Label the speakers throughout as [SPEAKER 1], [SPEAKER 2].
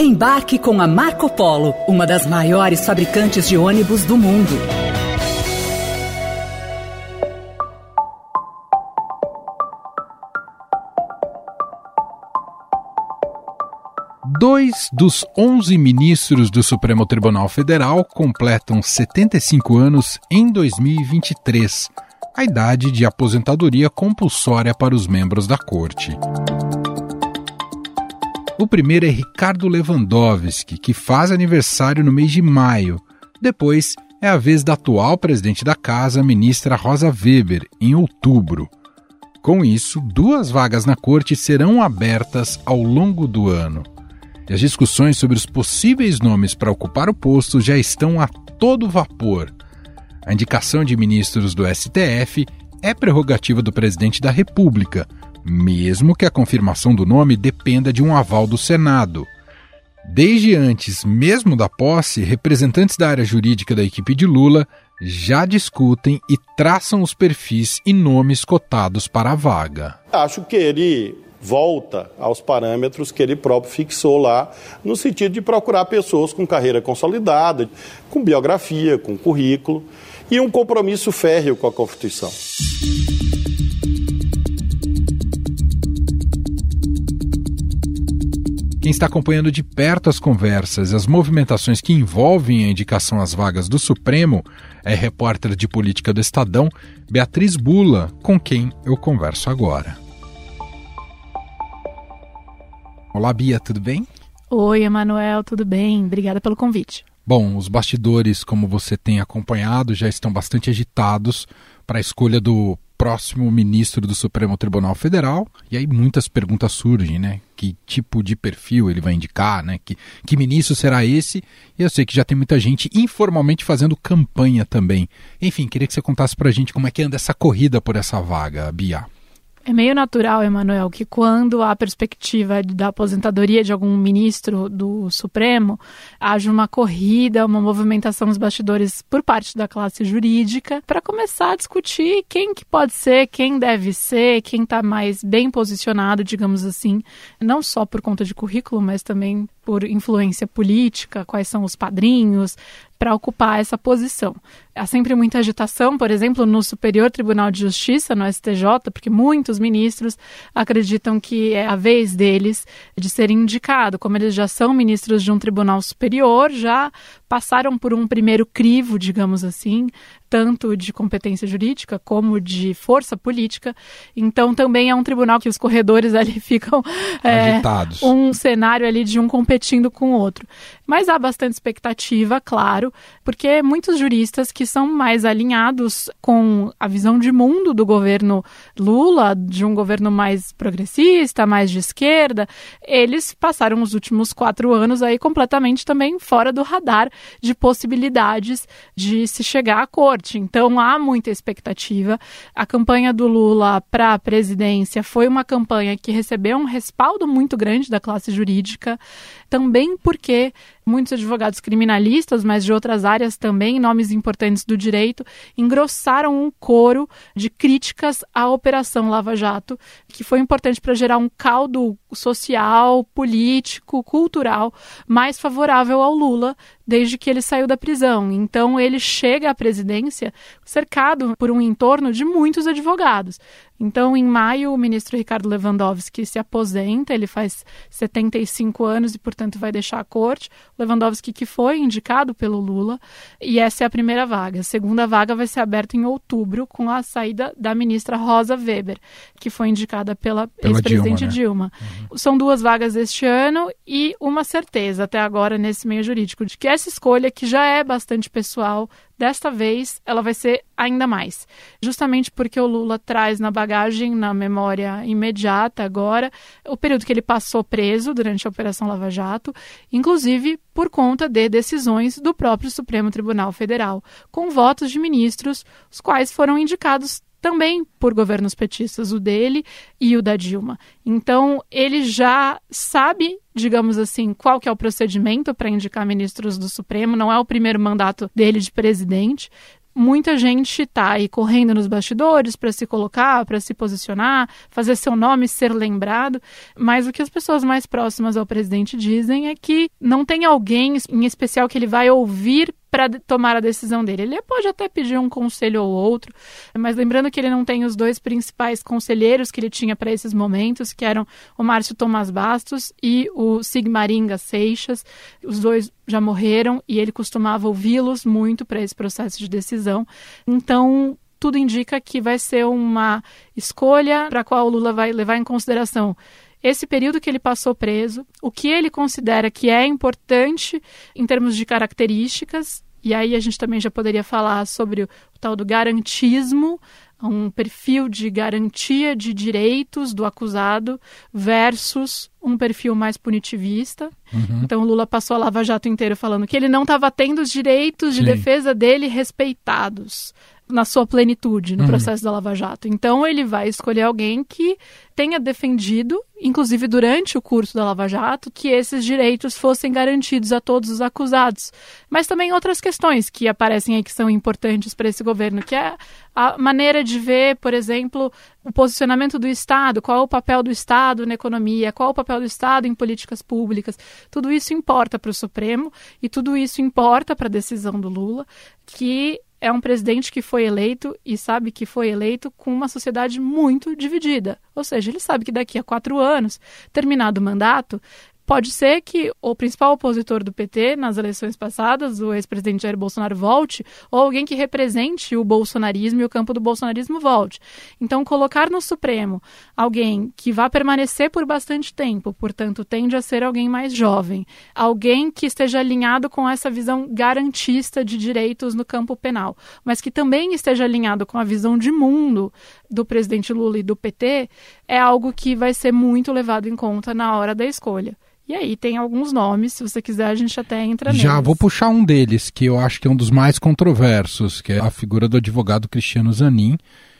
[SPEAKER 1] Embarque com a Marco Polo, uma das maiores fabricantes de ônibus do mundo.
[SPEAKER 2] Dois dos 11 ministros do Supremo Tribunal Federal completam 75 anos em 2023, a idade de aposentadoria compulsória para os membros da corte. O primeiro é Ricardo Lewandowski, que faz aniversário no mês de maio. Depois é a vez da atual presidente da casa, ministra Rosa Weber, em outubro. Com isso, duas vagas na corte serão abertas ao longo do ano. E as discussões sobre os possíveis nomes para ocupar o posto já estão a todo vapor. A indicação de ministros do STF é prerrogativa do presidente da República, mesmo que a confirmação do nome dependa de um aval do Senado. Desde antes, mesmo da posse, representantes da área jurídica da equipe de Lula já discutem e traçam os perfis e nomes cotados para a vaga.
[SPEAKER 3] Acho que ele volta aos parâmetros que ele próprio fixou lá, no sentido de procurar pessoas com carreira consolidada, com biografia, com currículo e um compromisso férreo com a Constituição.
[SPEAKER 2] Quem está acompanhando de perto as conversas e as movimentações que envolvem a indicação às vagas do Supremo é repórter de política do Estadão, Beatriz Bula, com quem eu converso agora. Olá, Bia, tudo bem?
[SPEAKER 4] Oi, Emanuel, tudo bem? Obrigada pelo convite.
[SPEAKER 2] Bom, os bastidores, como você tem acompanhado, já estão bastante agitados para a escolha do próximo ministro do Supremo Tribunal Federal. E aí muitas perguntas surgem, né? Que tipo de perfil ele vai indicar, né? Que, que ministro será esse? E eu sei que já tem muita gente informalmente fazendo campanha também. Enfim, queria que você contasse para a gente como é que anda essa corrida por essa vaga, Bia.
[SPEAKER 4] É meio natural, Emanuel, que quando há perspectiva da aposentadoria de algum ministro do Supremo, haja uma corrida, uma movimentação nos bastidores por parte da classe jurídica para começar a discutir quem que pode ser, quem deve ser, quem está mais bem posicionado, digamos assim, não só por conta de currículo, mas também por influência política, quais são os padrinhos, para ocupar essa posição. Há sempre muita agitação, por exemplo, no Superior Tribunal de Justiça, no STJ, porque muitos ministros acreditam que é a vez deles de serem indicados. Como eles já são ministros de um tribunal superior, já passaram por um primeiro crivo, digamos assim, tanto de competência jurídica como de força política. Então, também é um tribunal que os corredores ali ficam
[SPEAKER 2] é,
[SPEAKER 4] um cenário ali de um competindo com o outro. Mas há bastante expectativa, claro, porque muitos juristas que são mais alinhados com a visão de mundo do governo Lula, de um governo mais progressista, mais de esquerda, eles passaram os últimos quatro anos aí completamente também fora do radar de possibilidades de se chegar a cor forte, então há muita expectativa. A campanha do Lula para a presidência foi uma campanha que recebeu um respaldo muito grande da classe jurídica, também porque muitos advogados criminalistas, mas de outras áreas também, nomes importantes do direito, engrossaram um coro de críticas à Operação Lava Jato, que foi importante para gerar um caldo social, político, cultural mais favorável ao Lula desde que ele saiu da prisão. Então ele chega à presidência cercado por um entorno de muitos advogados. Então, em maio, o ministro Ricardo Lewandowski se aposenta, ele faz 75 anos e, portanto, vai deixar a corte. Lewandowski que foi indicado pelo Lula, e essa é a primeira vaga. A segunda vaga vai ser aberta em outubro, com a saída da ministra Rosa Weber, que foi indicada pela, pela ex-presidente Dilma. Né? Dilma. Uhum. São duas vagas este ano e uma certeza até agora nesse meio jurídico de que essa escolha, que já é bastante pessoal, Desta vez, ela vai ser ainda mais. Justamente porque o Lula traz na bagagem, na memória imediata agora, o período que ele passou preso durante a Operação Lava Jato, inclusive por conta de decisões do próprio Supremo Tribunal Federal, com votos de ministros, os quais foram indicados também por governos petistas, o dele e o da Dilma. Então, ele já sabe, digamos assim, qual que é o procedimento para indicar ministros do Supremo, não é o primeiro mandato dele de presidente, muita gente está aí correndo nos bastidores para se colocar, para se posicionar, fazer seu nome ser lembrado, mas o que as pessoas mais próximas ao presidente dizem é que não tem alguém em especial que ele vai ouvir para tomar a decisão dele. Ele pode até pedir um conselho ou outro, mas lembrando que ele não tem os dois principais conselheiros que ele tinha para esses momentos, que eram o Márcio Tomás Bastos e o Sigmaringa Seixas. Os dois já morreram e ele costumava ouvi-los muito para esse processo de decisão. Então, tudo indica que vai ser uma escolha para a qual o Lula vai levar em consideração esse período que ele passou preso, o que ele considera que é importante em termos de características, e aí a gente também já poderia falar sobre o, tal do garantismo, um perfil de garantia de direitos do acusado versus um perfil mais punitivista. Uhum. Então, o Lula passou a Lava Jato inteiro falando que ele não estava tendo os direitos de Sim. defesa dele respeitados na sua plenitude no uhum. processo da Lava Jato. Então ele vai escolher alguém que tenha defendido, inclusive durante o curso da Lava Jato, que esses direitos fossem garantidos a todos os acusados. Mas também outras questões que aparecem aí que são importantes para esse governo, que é a maneira de ver, por exemplo, o posicionamento do Estado, qual é o papel do Estado na economia, qual é o papel do Estado em políticas públicas. Tudo isso importa para o Supremo e tudo isso importa para a decisão do Lula, que é um presidente que foi eleito e sabe que foi eleito com uma sociedade muito dividida. Ou seja, ele sabe que daqui a quatro anos, terminado o mandato, Pode ser que o principal opositor do PT nas eleições passadas, o ex-presidente Jair Bolsonaro, volte, ou alguém que represente o bolsonarismo e o campo do bolsonarismo volte. Então, colocar no Supremo alguém que vá permanecer por bastante tempo, portanto, tende a ser alguém mais jovem, alguém que esteja alinhado com essa visão garantista de direitos no campo penal, mas que também esteja alinhado com a visão de mundo do presidente Lula e do PT, é algo que vai ser muito levado em conta na hora da escolha. E aí tem alguns nomes, se você quiser a gente até entra
[SPEAKER 2] Já neles. vou puxar um deles, que eu acho que é um dos mais controversos, que é a figura do advogado Cristiano Zanin,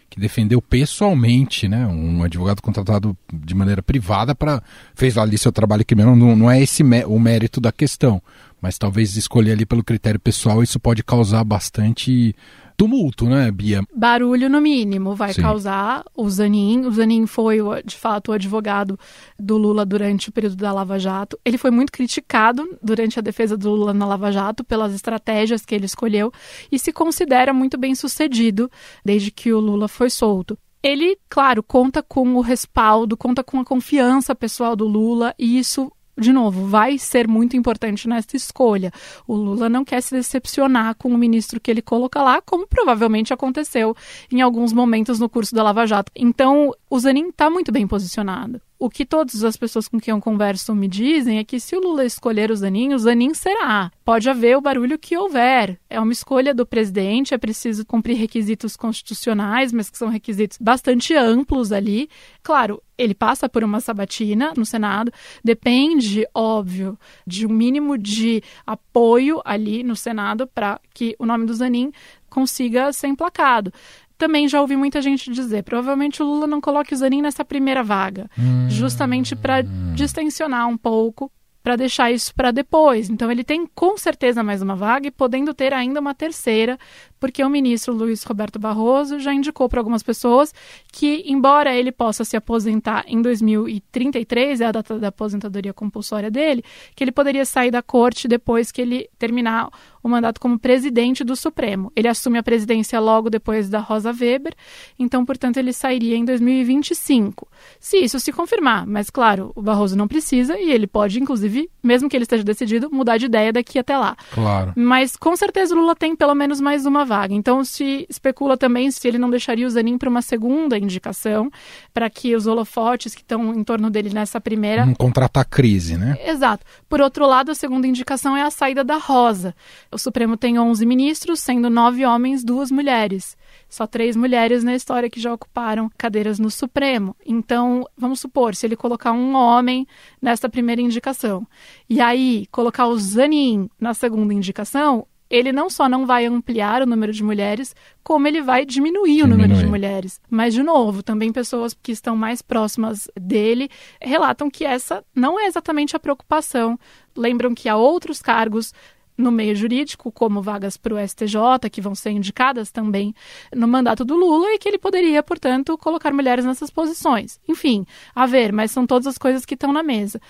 [SPEAKER 2] que defendeu pessoalmente, né, um advogado contratado de maneira privada para fez ali seu trabalho criminal, não, não é esse o mérito da questão, mas talvez escolher ali pelo critério pessoal isso pode causar bastante tumulto, né, Bia?
[SPEAKER 4] Barulho no mínimo vai Sim. causar o Zanin. O Zanin foi, de fato, o advogado do Lula durante o período da Lava Jato. Ele foi muito criticado durante a defesa do Lula na Lava Jato pelas estratégias que ele escolheu e se considera muito bem sucedido desde que o Lula foi solto. Ele, claro, conta com o respaldo, conta com a confiança pessoal do Lula e isso de novo, vai ser muito importante nessa escolha. O Lula não quer se decepcionar com o ministro que ele coloca lá, como provavelmente aconteceu em alguns momentos no curso da Lava Jato. Então, o Zanin está muito bem posicionado o que todas as pessoas com quem eu converso me dizem é que se o Lula escolher o Zanin, o Zanin será. Pode haver o barulho que houver. É uma escolha do presidente, é preciso cumprir requisitos constitucionais, mas que são requisitos bastante amplos ali. Claro, ele passa por uma sabatina no Senado, depende, óbvio, de um mínimo de apoio ali no Senado para que o nome do Zanin consiga ser emplacado também já ouvi muita gente dizer, provavelmente o Lula não coloque o Zanin nessa primeira vaga, hum, justamente para distensionar um pouco, para deixar isso para depois. Então ele tem com certeza mais uma vaga e podendo ter ainda uma terceira, porque o ministro Luiz Roberto Barroso já indicou para algumas pessoas que, embora ele possa se aposentar em 2033, é a data da aposentadoria compulsória dele, que ele poderia sair da corte depois que ele terminar o mandato como presidente do Supremo. Ele assume a presidência logo depois da Rosa Weber, então, portanto, ele sairia em 2025. Se isso se confirmar, mas claro, o Barroso não precisa e ele pode, inclusive, mesmo que ele esteja decidido, mudar de ideia daqui até lá.
[SPEAKER 2] Claro.
[SPEAKER 4] Mas com certeza o Lula tem pelo menos mais uma vaga. Então se especula também se ele não deixaria o Zanin para uma segunda indicação, para que os holofotes que estão em torno dele nessa primeira.
[SPEAKER 2] Não contratar crise, né?
[SPEAKER 4] Exato. Por outro lado, a segunda indicação é a saída da Rosa. O Supremo tem 11 ministros, sendo nove homens, duas mulheres. Só três mulheres na história que já ocuparam cadeiras no Supremo. Então, vamos supor, se ele colocar um homem nessa primeira indicação, e aí colocar o Zanin na segunda indicação, ele não só não vai ampliar o número de mulheres, como ele vai diminuir, o número de mulheres. Mas, de novo, também pessoas que estão mais próximas dele relatam que essa não é exatamente a preocupação. Lembram que há outros cargos no meio jurídico, como vagas para o STJ, que vão ser indicadas também no mandato do Lula, e que ele poderia, portanto, colocar mulheres nessas posições. Enfim, a ver, mas são todas as coisas que estão na mesa.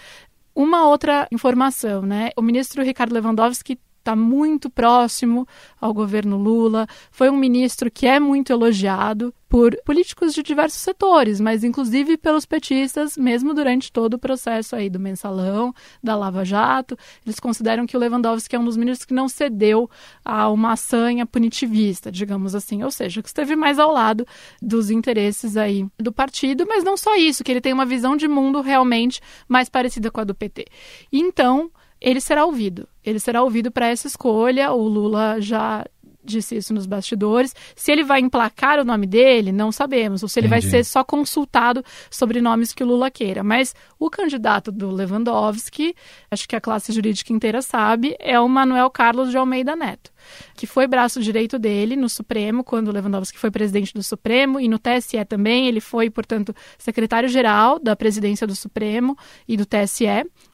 [SPEAKER 4] Uma outra informação, né? O ministro Ricardo Lewandowski está muito próximo ao governo Lula. Foi um ministro que é muito elogiado por políticos de diversos setores, mas inclusive pelos petistas, mesmo durante todo o processo aí do mensalão, da Lava Jato. Eles consideram que o Lewandowski é um dos ministros que não cedeu a uma sanha punitivista, digamos assim, ou seja, que esteve mais ao lado dos interesses aí do partido, mas não só isso, que ele tem uma visão de mundo realmente mais parecida com a do PT. Então, ele será ouvido. Ele será ouvido para essa escolha. O Lula já disse isso nos bastidores. Se ele vai emplacar o nome dele, não sabemos. Ou se ele Entendi. vai ser só consultado sobre nomes que o Lula queira. Mas o candidato do Lewandowski, acho que a classe jurídica inteira sabe, é o Manuel Carlos de Almeida Neto que foi braço direito dele no Supremo, quando Lewandowski foi presidente do Supremo, e no TSE também. Ele foi, portanto, secretário-geral da presidência do Supremo e do TSE,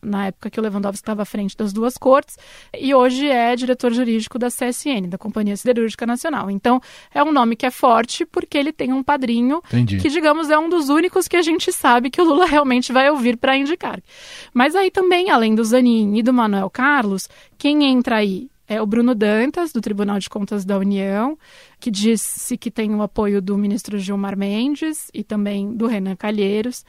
[SPEAKER 4] na época que o Lewandowski estava à frente das duas cortes, e hoje é diretor jurídico da CSN, da Companhia Siderúrgica Nacional. Então, é um nome que é forte porque ele tem um padrinho Entendi. que, digamos, é um dos únicos que a gente sabe que o Lula realmente vai ouvir para indicar. Mas aí também, além do Zanin e do Manuel Carlos, quem entra aí é o Bruno Dantas, do Tribunal de Contas da União, que disse que tem o apoio do ministro Gilmar Mendes e também do Renan Calheiros.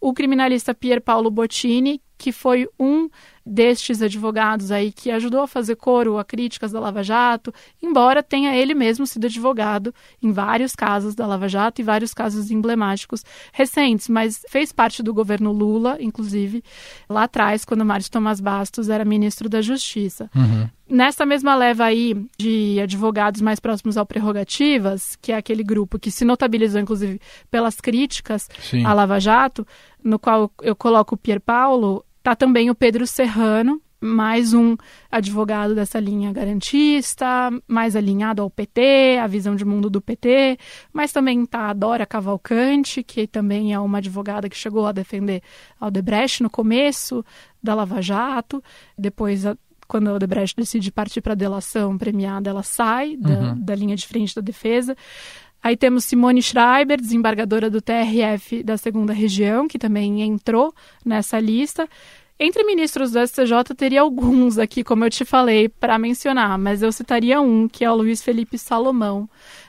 [SPEAKER 4] O criminalista Pier Paulo Bottini, que foi um destes advogados aí que ajudou a fazer coro a críticas da Lava Jato, embora tenha ele mesmo sido advogado em vários casos da Lava Jato e vários casos emblemáticos recentes, mas fez parte do governo Lula, inclusive, lá atrás, quando Márcio Tomás Bastos era ministro da Justiça. Uhum. Nessa mesma leva aí de advogados mais próximos ao Prerrogativas, que é aquele grupo que se notabilizou, inclusive, pelas críticas Sim. à Lava Jato, no qual eu coloco o Pier Paulo, Tá também o Pedro Serrano, mais um advogado dessa linha garantista, mais alinhado ao PT, a visão de mundo do PT, mas também está a Dora Cavalcante, que também é uma advogada que chegou a defender Aldebrecht no começo da Lava Jato, depois quando a Odebrecht decide partir para a delação premiada, ela sai da, uhum. da linha de frente da defesa. Aí temos Simone Schreiber, desembargadora do TRF da segunda região, que também entrou nessa lista. Entre ministros do STJ teria alguns aqui, como eu te falei, para mencionar, mas eu citaria um, que é o Luiz Felipe Salomão,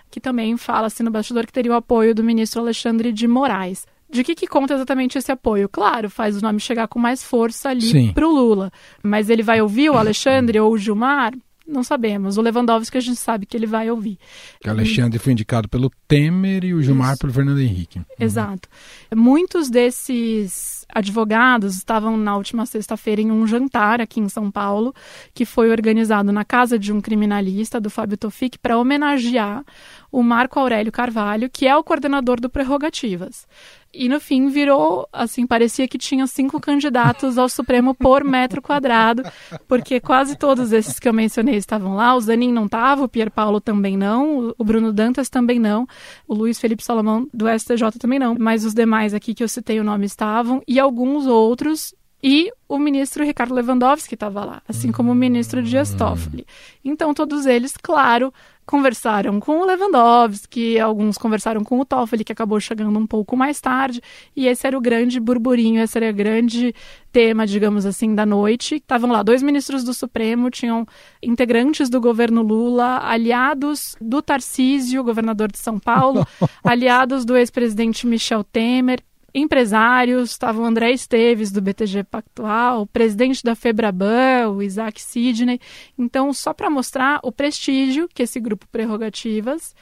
[SPEAKER 4] que também fala-se no bastidor que teria o apoio do ministro Alexandre de Moraes. De que, que conta exatamente esse apoio? Claro, faz o nome chegar com mais força ali para o Lula. Mas ele vai ouvir o Alexandre ou o Gilmar? Não sabemos. O Lewandowski a gente sabe que ele vai ouvir.
[SPEAKER 2] O Alexandre foi indicado pelo Temer e o Gilmar Isso. pelo Fernando Henrique. Uhum.
[SPEAKER 4] Exato. Muitos desses advogados estavam na última sexta-feira em um jantar aqui em São Paulo, que foi organizado na casa de um criminalista, do Fábio Tofik, para homenagear o Marco Aurélio Carvalho, que é o coordenador do Prerrogativas. E no fim virou, assim, parecia que tinha cinco candidatos ao Supremo por metro quadrado, porque quase todos esses que eu mencionei estavam lá. O Zanin não estava, o Pier Paulo também não, o Bruno Dantas também não, o Luiz Felipe Salomão do STJ também não, mas os demais aqui que eu citei o nome estavam, e alguns outros e o ministro Ricardo Lewandowski estava lá, assim como o ministro Dias Toffoli. Então, todos eles, claro, conversaram com o Lewandowski, alguns conversaram com o Toffoli, que acabou chegando um pouco mais tarde, e esse era o grande burburinho, esse era o grande tema, digamos assim, da noite. Estavam lá dois ministros do Supremo, tinham integrantes do governo Lula, aliados do Tarcísio, governador de São Paulo, aliados do ex-presidente Michel Temer, empresários, estavam André Esteves, do BTG Pactual, o presidente da Febraban, o Isaac Sidney. Então, só para mostrar o prestígio que esse grupo Prerrogativas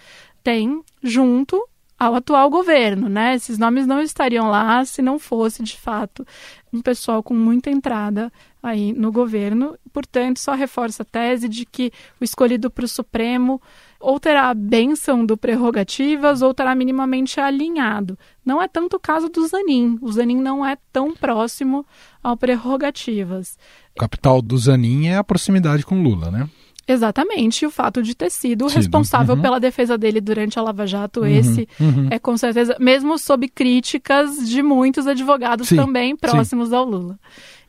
[SPEAKER 4] tem junto ao atual governo, né? Esses nomes não estariam lá se não fosse, de fato, um pessoal com muita entrada aí no governo. Portanto, só reforça a tese de que o escolhido para o Supremo ou terá a bênção do prerrogativas ou terá minimamente alinhado. Não é tanto o caso do Zanin. O Zanin não é tão próximo ao prerrogativas.
[SPEAKER 2] O capital do Zanin é a proximidade com Lula, né?
[SPEAKER 4] Exatamente, o fato de ter sido, sido. responsável uhum. pela defesa dele durante a Lava Jato, uhum. esse uhum. é com certeza, mesmo sob críticas de muitos advogados Sim. também próximos Sim. ao Lula.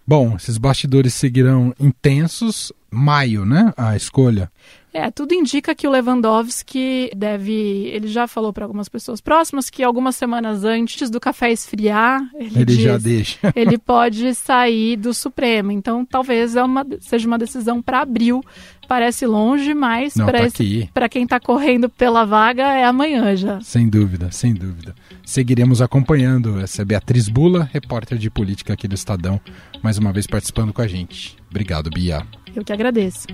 [SPEAKER 2] Bom, esses bastidores seguirão intensos. maio, né? A escolha.
[SPEAKER 4] É, tudo indica que o Lewandowski deve. Ele já falou para algumas pessoas próximas que algumas semanas antes do café esfriar, ele,
[SPEAKER 2] ele
[SPEAKER 4] diz,
[SPEAKER 2] já deixa.
[SPEAKER 4] ele pode sair do Supremo. Então, talvez é uma, seja uma decisão para abril. Parece longe, mas para tá quem está correndo pela vaga é amanhã já.
[SPEAKER 2] Sem dúvida, sem dúvida. Seguiremos acompanhando. Essa é Beatriz Bula, repórter de política aqui do Estadão, mais uma vez participando com a gente. Obrigado, Bia.
[SPEAKER 4] Eu que agradeço.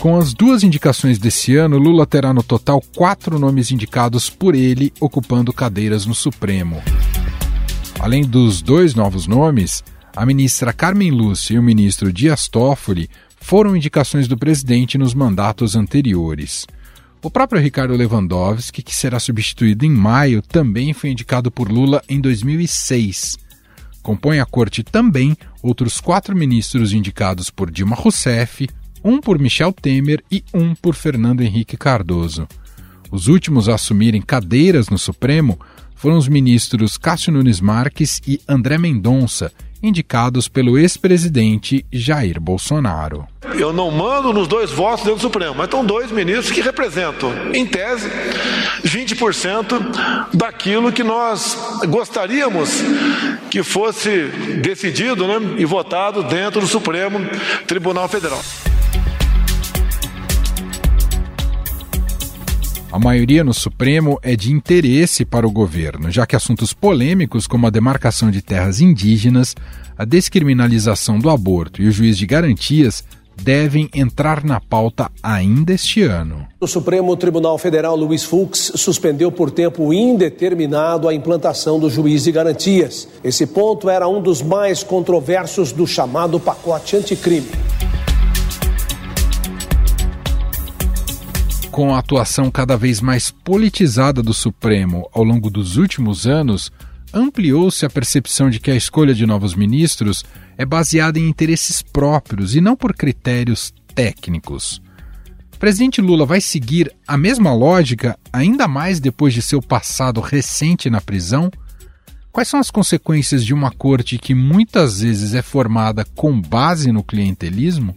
[SPEAKER 2] Com as duas indicações desse ano, Lula terá no total quatro nomes indicados por ele ocupando cadeiras no Supremo. Além dos dois novos nomes, a ministra Carmen Lúcia e o ministro Dias Toffoli foram indicações do presidente nos mandatos anteriores. O próprio Ricardo Lewandowski, que será substituído em maio, também foi indicado por Lula em 2006. Compõe a corte também outros quatro ministros indicados por Dilma Rousseff, um por Michel Temer e um por Fernando Henrique Cardoso. Os últimos a assumirem cadeiras no Supremo foram os ministros Cássio Nunes Marques e André Mendonça, indicados pelo ex-presidente Jair Bolsonaro.
[SPEAKER 5] Eu não mando nos dois votos dentro do Supremo, mas estão dois ministros que representam, em tese, 20% daquilo que nós gostaríamos que fosse decidido né, e votado dentro do Supremo Tribunal Federal.
[SPEAKER 2] A maioria no Supremo é de interesse para o governo, já que assuntos polêmicos como a demarcação de terras indígenas, a descriminalização do aborto e o juiz de garantias devem entrar na pauta ainda este ano.
[SPEAKER 6] O Supremo Tribunal Federal Luiz Fux suspendeu por tempo indeterminado a implantação do juiz de garantias. Esse ponto era um dos mais controversos do chamado pacote anticrime.
[SPEAKER 2] Com a atuação cada vez mais politizada do Supremo ao longo dos últimos anos, ampliou-se a percepção de que a escolha de novos ministros é baseada em interesses próprios e não por critérios técnicos. Presidente Lula vai seguir a mesma lógica, ainda mais depois de seu passado recente na prisão? Quais são as consequências de uma corte que muitas vezes é formada com base no clientelismo?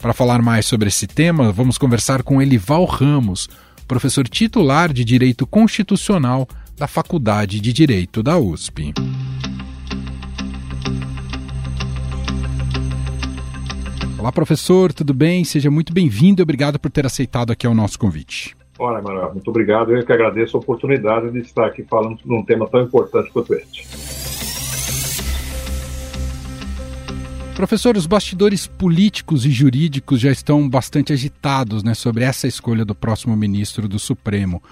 [SPEAKER 2] Para falar mais sobre esse tema, vamos conversar com Elival Ramos, professor titular de Direito Constitucional da Faculdade de Direito da USP. Olá, professor, tudo bem? Seja muito bem-vindo e obrigado por ter aceitado aqui o nosso convite.
[SPEAKER 7] Olha, Manuel, muito obrigado. Eu que agradeço a oportunidade de estar aqui falando de um tema tão importante quanto este.
[SPEAKER 2] Professor, os bastidores políticos e jurídicos já estão bastante agitados né, sobre essa escolha do próximo ministro do Supremo,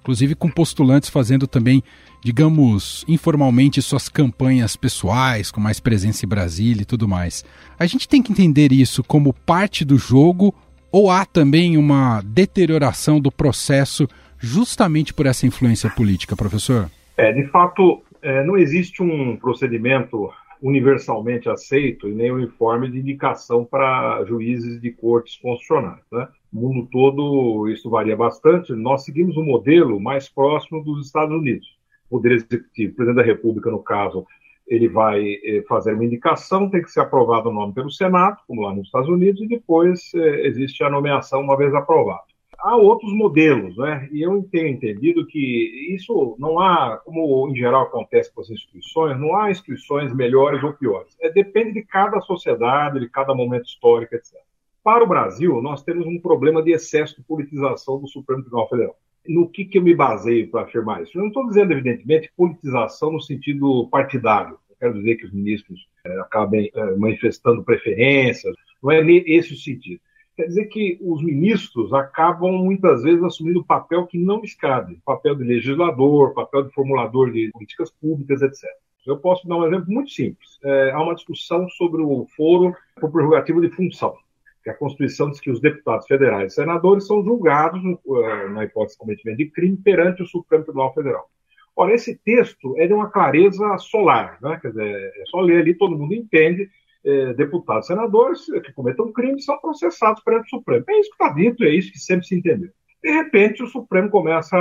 [SPEAKER 2] inclusive com postulantes fazendo também, digamos, informalmente suas campanhas pessoais, com mais presença em Brasília e tudo mais. A gente tem que entender isso como parte do jogo ou há também uma deterioração do processo justamente por essa influência política, professor?
[SPEAKER 7] É, de fato, é, não existe um procedimento universalmente aceito e nem uniforme de indicação para juízes de cortes constitucionais. Né? No mundo todo isso varia bastante. Nós seguimos um modelo mais próximo dos Estados Unidos. O Poder Executivo, o Presidente da República, no caso, ele vai eh, fazer uma indicação, tem que ser aprovado o nome pelo Senado, como lá nos Estados Unidos, e depois eh, existe a nomeação uma vez aprovado há outros modelos, né? E eu tenho entendido que isso não há, como em geral acontece com as instituições, não há instituições melhores ou piores. É, depende de cada sociedade, de cada momento histórico, etc. Para o Brasil, nós temos um problema de excesso de politização do Supremo Tribunal Federal. No que, que eu me baseio para afirmar isso? Eu não estou dizendo, evidentemente, politização no sentido partidário. Eu quero dizer que os ministros é, acabem é, manifestando preferências. Não é esse o sentido Quer dizer que os ministros acabam muitas vezes assumindo papel que não lhes cabe, papel de legislador, papel de formulador de políticas públicas, etc. Eu posso dar um exemplo muito simples. É, há uma discussão sobre o foro por prerrogativa de função, que a Constituição diz que os deputados federais e senadores são julgados, é, na hipótese de cometimento de crime, perante o Supremo Tribunal Federal. Ora, esse texto é de uma clareza solar, né? quer dizer, é só ler ali, todo mundo entende é, deputados, senadores que cometam crime são processados perante o Supremo. É isso que está dito, é isso que sempre se entendeu. De repente, o Supremo começa,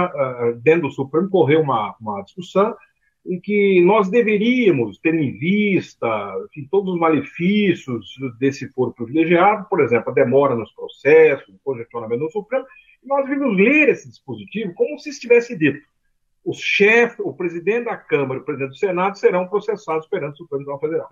[SPEAKER 7] dentro do Supremo, correr uma, uma discussão em que nós deveríamos ter em vista enfim, todos os malefícios desse foro privilegiado, por exemplo, a demora nos processos, o congestionamento no Supremo, e nós deveríamos ler esse dispositivo como se estivesse dito. Os chefes, o presidente da Câmara e o presidente do Senado serão processados perante o Supremo Tribunal Federal.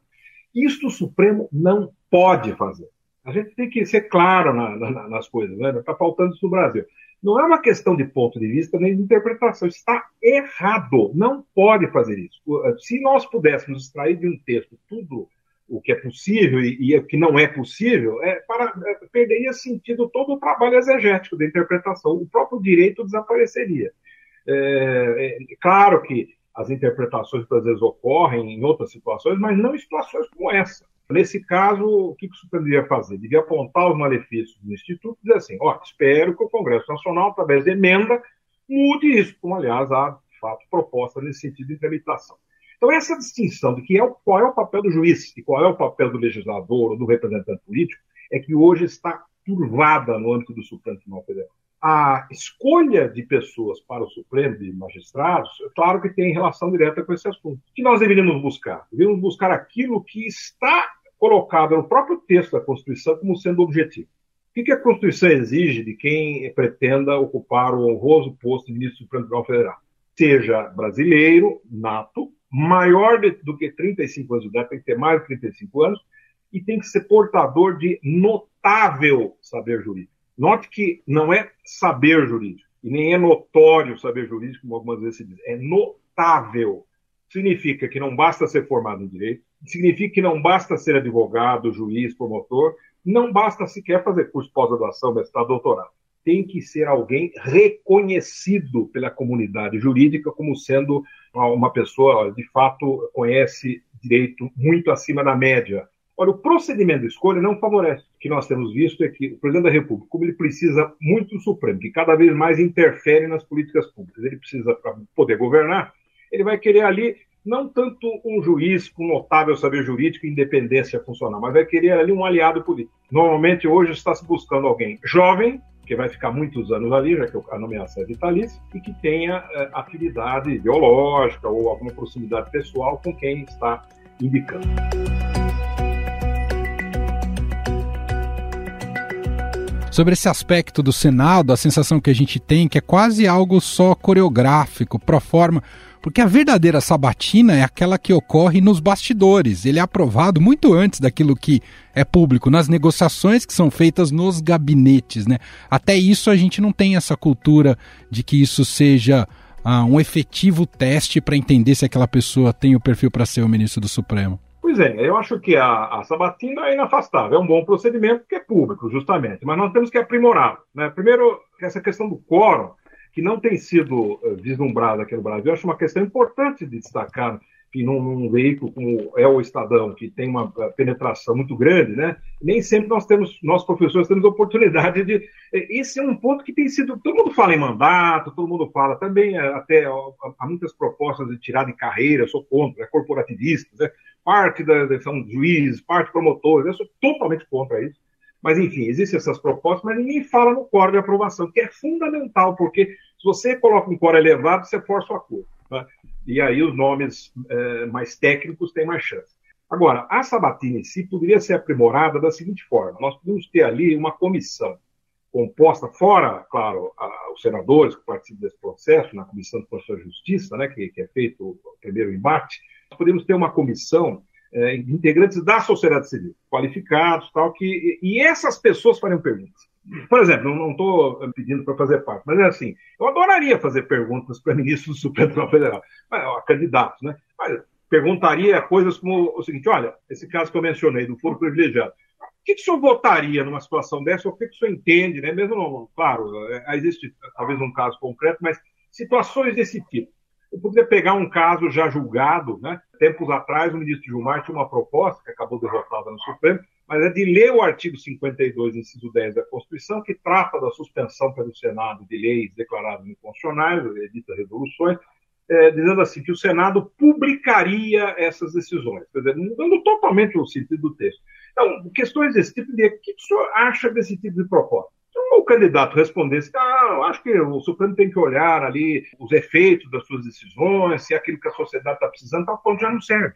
[SPEAKER 7] Isto o Supremo não pode fazer. A gente tem que ser claro na, na, nas coisas, né? Está faltando isso no Brasil. Não é uma questão de ponto de vista nem de interpretação. Está errado. Não pode fazer isso. Se nós pudéssemos extrair de um texto tudo o que é possível e, e o que não é possível, é, para, é, perderia sentido todo o trabalho exegético da interpretação. O próprio direito desapareceria. É, é, claro que as interpretações às vezes ocorrem em outras situações, mas não em situações como essa. Nesse caso, o que o Supremo devia fazer? Devia apontar os malefícios do Instituto e dizer assim: ó, espero que o Congresso Nacional, através de emenda, mude isso, como, aliás, há, de fato, proposta nesse sentido de tramitação. Então, essa distinção de que é o, qual é o papel do juiz e qual é o papel do legislador ou do representante político é que hoje está turvada no âmbito do Supremo Tribunal Federal. A escolha de pessoas para o Supremo, de magistrados, é claro que tem relação direta com esse assunto. O que nós deveríamos buscar? Deveríamos buscar aquilo que está colocado no próprio texto da Constituição como sendo objetivo. O que a Constituição exige de quem pretenda ocupar o honroso posto de ministro do Supremo Tribunal Federal? Seja brasileiro, nato, maior do que 35 anos de idade, tem que ter mais de 35 anos, e tem que ser portador de notável saber jurídico. Note que não é saber jurídico, e nem é notório saber jurídico, como algumas vezes se diz, é notável. Significa que não basta ser formado em direito, significa que não basta ser advogado, juiz, promotor, não basta sequer fazer curso pós-graduação, mestrado, doutorado. Tem que ser alguém reconhecido pela comunidade jurídica como sendo uma pessoa, de fato, conhece direito muito acima da média. Olha, o procedimento de escolha não favorece. O que nós temos visto é que o presidente da República, como ele precisa muito do Supremo, que cada vez mais interfere nas políticas públicas, ele precisa, para poder governar, ele vai querer ali não tanto um juiz com notável saber jurídico e independência funcional, mas vai querer ali um aliado político. Normalmente hoje está se buscando alguém jovem, que vai ficar muitos anos ali, já que a nomeação é vitalícia, e que tenha é, afinidade ideológica ou alguma proximidade pessoal com quem está indicando.
[SPEAKER 2] Sobre esse aspecto do Senado, a sensação que a gente tem que é quase algo só coreográfico, pro forma porque a verdadeira sabatina é aquela que ocorre nos bastidores. Ele é aprovado muito antes daquilo que é público, nas negociações que são feitas nos gabinetes. Né? Até isso a gente não tem essa cultura de que isso seja ah, um efetivo teste para entender se aquela pessoa tem o perfil para ser o ministro do Supremo.
[SPEAKER 7] Pois é, eu acho que a, a sabatina é inafastável, é um bom procedimento que é público, justamente, mas nós temos que aprimorar. Né? Primeiro, essa questão do quórum, que não tem sido eh, vislumbrada aqui no Brasil. Eu acho uma questão importante de destacar que num, num, veículo como é o Estadão, que tem uma eh, penetração muito grande, né? Nem sempre nós temos, nós professores temos oportunidade de. Eh, esse é um ponto que tem sido. Todo mundo fala em mandato, todo mundo fala também, até há muitas propostas de tirar de carreira, sou contra, é corporativistas, né? Parte da, são juízes, parte promotores, eu sou totalmente contra isso. Mas, enfim, existem essas propostas, mas ninguém fala no core de aprovação, que é fundamental, porque se você coloca um core elevado, você força o acordo. Tá? E aí os nomes é, mais técnicos têm mais chance. Agora, a sabatina em si poderia ser aprimorada da seguinte forma: nós podemos ter ali uma comissão composta, fora, claro, a, os senadores que participam desse processo, na Comissão de Constituição e Justiça, né, que, que é feito o primeiro embate, podemos ter uma comissão é, integrantes da sociedade civil, qualificados, tal, que, e essas pessoas fariam perguntas. Por exemplo, não estou pedindo para fazer parte, mas é assim, eu adoraria fazer perguntas para ministros do Supremo Tribunal Federal, a candidatos, né? Mas perguntaria coisas como o seguinte, olha, esse caso que eu mencionei, do foro privilegiado, o que, que o senhor votaria numa situação dessa? O que, que o senhor entende, né? Mesmo, não, claro, é, existe talvez um caso concreto, mas situações desse tipo. Eu poderia pegar um caso já julgado, né? Tempos atrás, o ministro Gilmar tinha uma proposta, que acabou derrotada no Supremo, mas é de ler o artigo 52, inciso 10 da Constituição, que trata da suspensão pelo Senado de leis declaradas inconstitucionais, edita resoluções, é, dizendo assim que o Senado publicaria essas decisões, quer dizer, mudando totalmente o sentido do texto. Então, questões desse tipo de o que o senhor acha desse tipo de proposta? O candidato respondesse, ah, acho que o Supremo tem que olhar ali os efeitos das suas decisões, se é aquilo que a sociedade está precisando, tal ponto já não serve.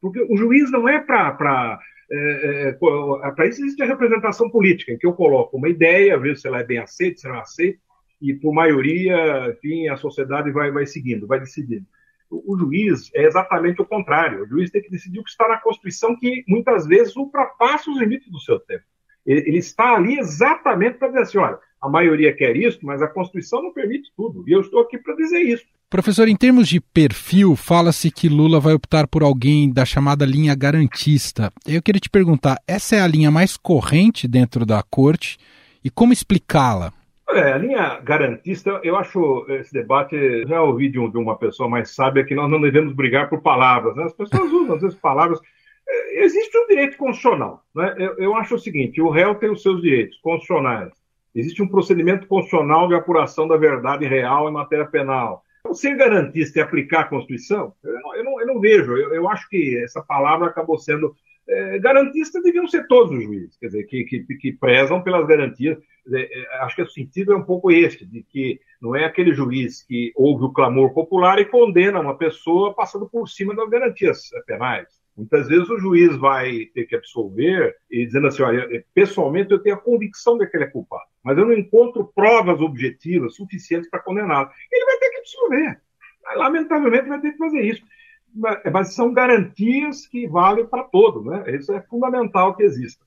[SPEAKER 7] Porque o juiz não é para é, é, para isso existe a representação política, em que eu coloco uma ideia, vejo se ela é bem aceita, se não é aceita, e por maioria, enfim, a sociedade vai, vai seguindo, vai decidindo. O, o, juiz é exatamente o contrário. O juiz tem que decidir o que está na Constituição, que muitas vezes ultrapassa os limites do seu tempo. Ele, está ali exatamente para dizer assim: olha, a maioria quer isso, mas a Constituição não permite tudo. E eu estou aqui para dizer isso.
[SPEAKER 2] Professor, em termos de perfil, fala-se que Lula vai optar por alguém da chamada linha garantista. Eu queria te perguntar: essa é a linha mais corrente dentro da corte e como explicá-la?
[SPEAKER 7] É, a linha garantista, eu acho esse debate, já ouvi de, de, uma pessoa mais sábia que nós não devemos brigar por palavras. Né? As pessoas usam, às vezes, palavras. É, existe um direito constitucional. Né? Eu, eu acho o seguinte: o réu tem os seus direitos constitucionais. Existe um procedimento constitucional de apuração da verdade real em matéria penal ser garantista e aplicar a Constituição, eu não, eu não, eu não vejo. Eu, acho que essa palavra acabou sendo. É, garantista deviam ser todos os juízes, quer dizer, que, que, que prezam pelas garantias. Dizer, é, acho que o sentido é um pouco este, de que não é aquele juiz que ouve o clamor popular e condena uma pessoa passando por cima das garantias penais. Muitas vezes o juiz vai ter que absolver e dizendo assim, olha, pessoalmente eu tenho a convicção de que ele é culpado, mas eu não encontro provas objetivas suficientes para condená-lo. Ele vai ter que absolver. Lamentavelmente vai ter que fazer isso. Mas são garantias que valem para todos, né? Isso é fundamental que exista.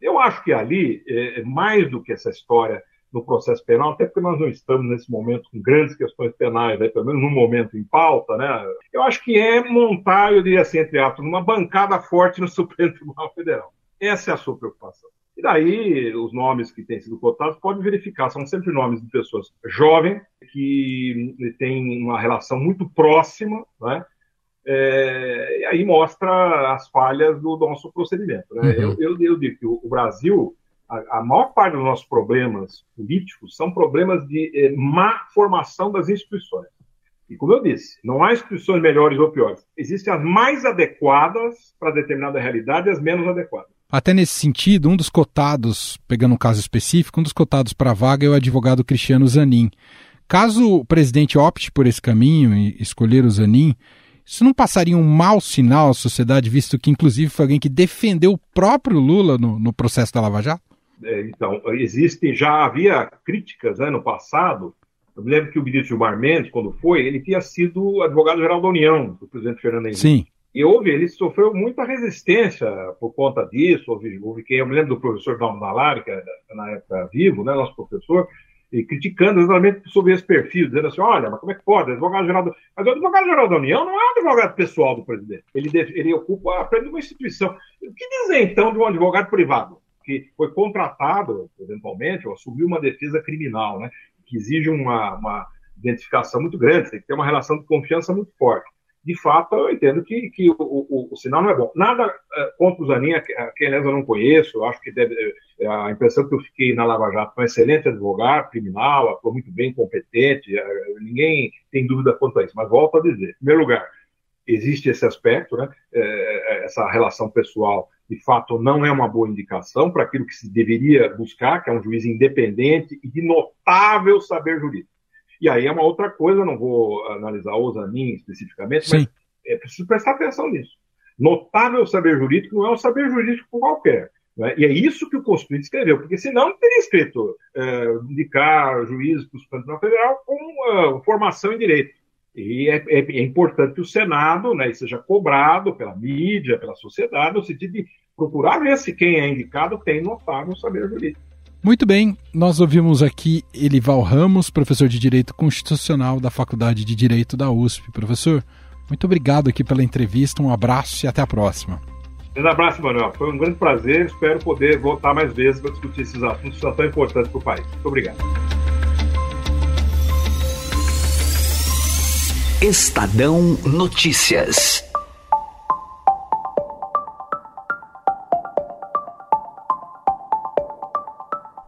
[SPEAKER 7] Eu acho que ali, é, mais do que essa história no processo penal, até porque nós não estamos nesse momento com grandes questões penais, né, pelo menos no momento em pauta, né, eu acho que é montar, eu diria assim, entre aspas, uma bancada forte no Supremo Tribunal Federal. Essa é a sua preocupação. E daí, os nomes que têm sido cotados podem verificar, são sempre nomes de pessoas jovens, que têm uma relação muito próxima, né? É, e aí mostra as falhas do nosso procedimento. Né? Uhum. Eu, eu, eu digo que o Brasil a, maior parte dos nossos problemas políticos são problemas de eh, má formação das instituições. E como eu disse, não há instituições melhores ou piores. Existem as mais adequadas para determinada realidade e as menos adequadas.
[SPEAKER 2] Até nesse sentido, um dos cotados, pegando um caso específico, um dos cotados para a vaga é o advogado Cristiano Zanin. Caso o presidente opte por esse caminho e escolher o Zanin, isso não passaria um mau sinal à sociedade, visto que, inclusive, foi alguém que defendeu o próprio Lula no, no processo da Lava Jato?
[SPEAKER 7] É, então, existem, já havia críticas né, no passado. Eu me lembro que o ministro Gilmar Mendes, quando foi, ele tinha sido advogado-geral da União, do presidente Fernando Henrique.
[SPEAKER 2] Sim.
[SPEAKER 7] E houve, ele sofreu muita resistência por conta disso. Houve, houve quem, eu me lembro do professor Dalmo Nalari, que era na época vivo, né, nosso professor, e criticando exatamente sobre esse perfil, dizendo assim: olha, mas como é que pode? Advogado-geral do... Mas o advogado-geral da União não é um advogado pessoal do presidente. Ele, ele ocupa, aprende uma instituição. O que dizer, então, de um advogado privado? Que foi contratado, eventualmente, ou assumiu uma defesa criminal, né, que exige uma, uma identificação muito grande, tem que ter uma relação de confiança muito forte. De fato, eu entendo que, que o, o, o sinal não é bom. Nada uh, contra o Zanin, a quem aliás eu não conheço, eu acho que deve, uh, a impressão que eu fiquei na Lava Jato foi um excelente advogado, criminal, atuou muito bem, competente, uh, ninguém tem dúvida quanto a isso. Mas volto a dizer, em primeiro lugar, existe esse aspecto, né, essa relação pessoal de fato não é uma boa indicação para aquilo que se deveria buscar, que é um juiz independente e de notável saber jurídico. E aí é uma outra coisa, não vou analisar o Zanin especificamente, Sim. mas é preciso prestar atenção nisso. Notável saber jurídico não é um saber jurídico qualquer. Né? E é isso que o Constituinte escreveu, porque senão não teria escrito é, indicar juízes para o Supremo Tribunal Federal com uh, formação em direito. E é, é, é, importante que o Senado né, seja cobrado pela mídia, pela sociedade, no sentido de procurar ver se quem é indicado tem notável saber jurídico.
[SPEAKER 2] Muito bem, nós ouvimos aqui Elival Ramos, professor de Direito Constitucional da Faculdade de Direito da USP. Professor, muito obrigado aqui pela entrevista, um abraço e até a próxima.
[SPEAKER 7] Um abraço, Manuel. Foi um grande prazer. Espero poder voltar mais vezes para discutir esses assuntos que são tão importantes para o país. Muito obrigado.
[SPEAKER 8] Estadão Notícias.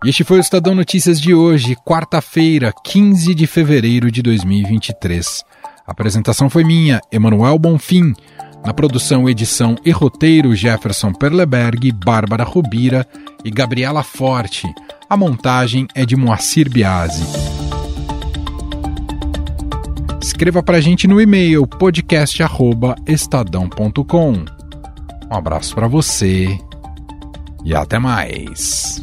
[SPEAKER 2] Este foi o Estadão Notícias de hoje, quarta-feira, 15 de fevereiro de 2023. A apresentação foi minha, Emanuel Bonfim. Na produção, edição e roteiro, Jefferson Perleberg, Bárbara Rubira e Gabriela Forte. A montagem é de Moacir Biasi. Escreva para a gente no e-mail podcast@estadão.com. Um abraço para você e até mais.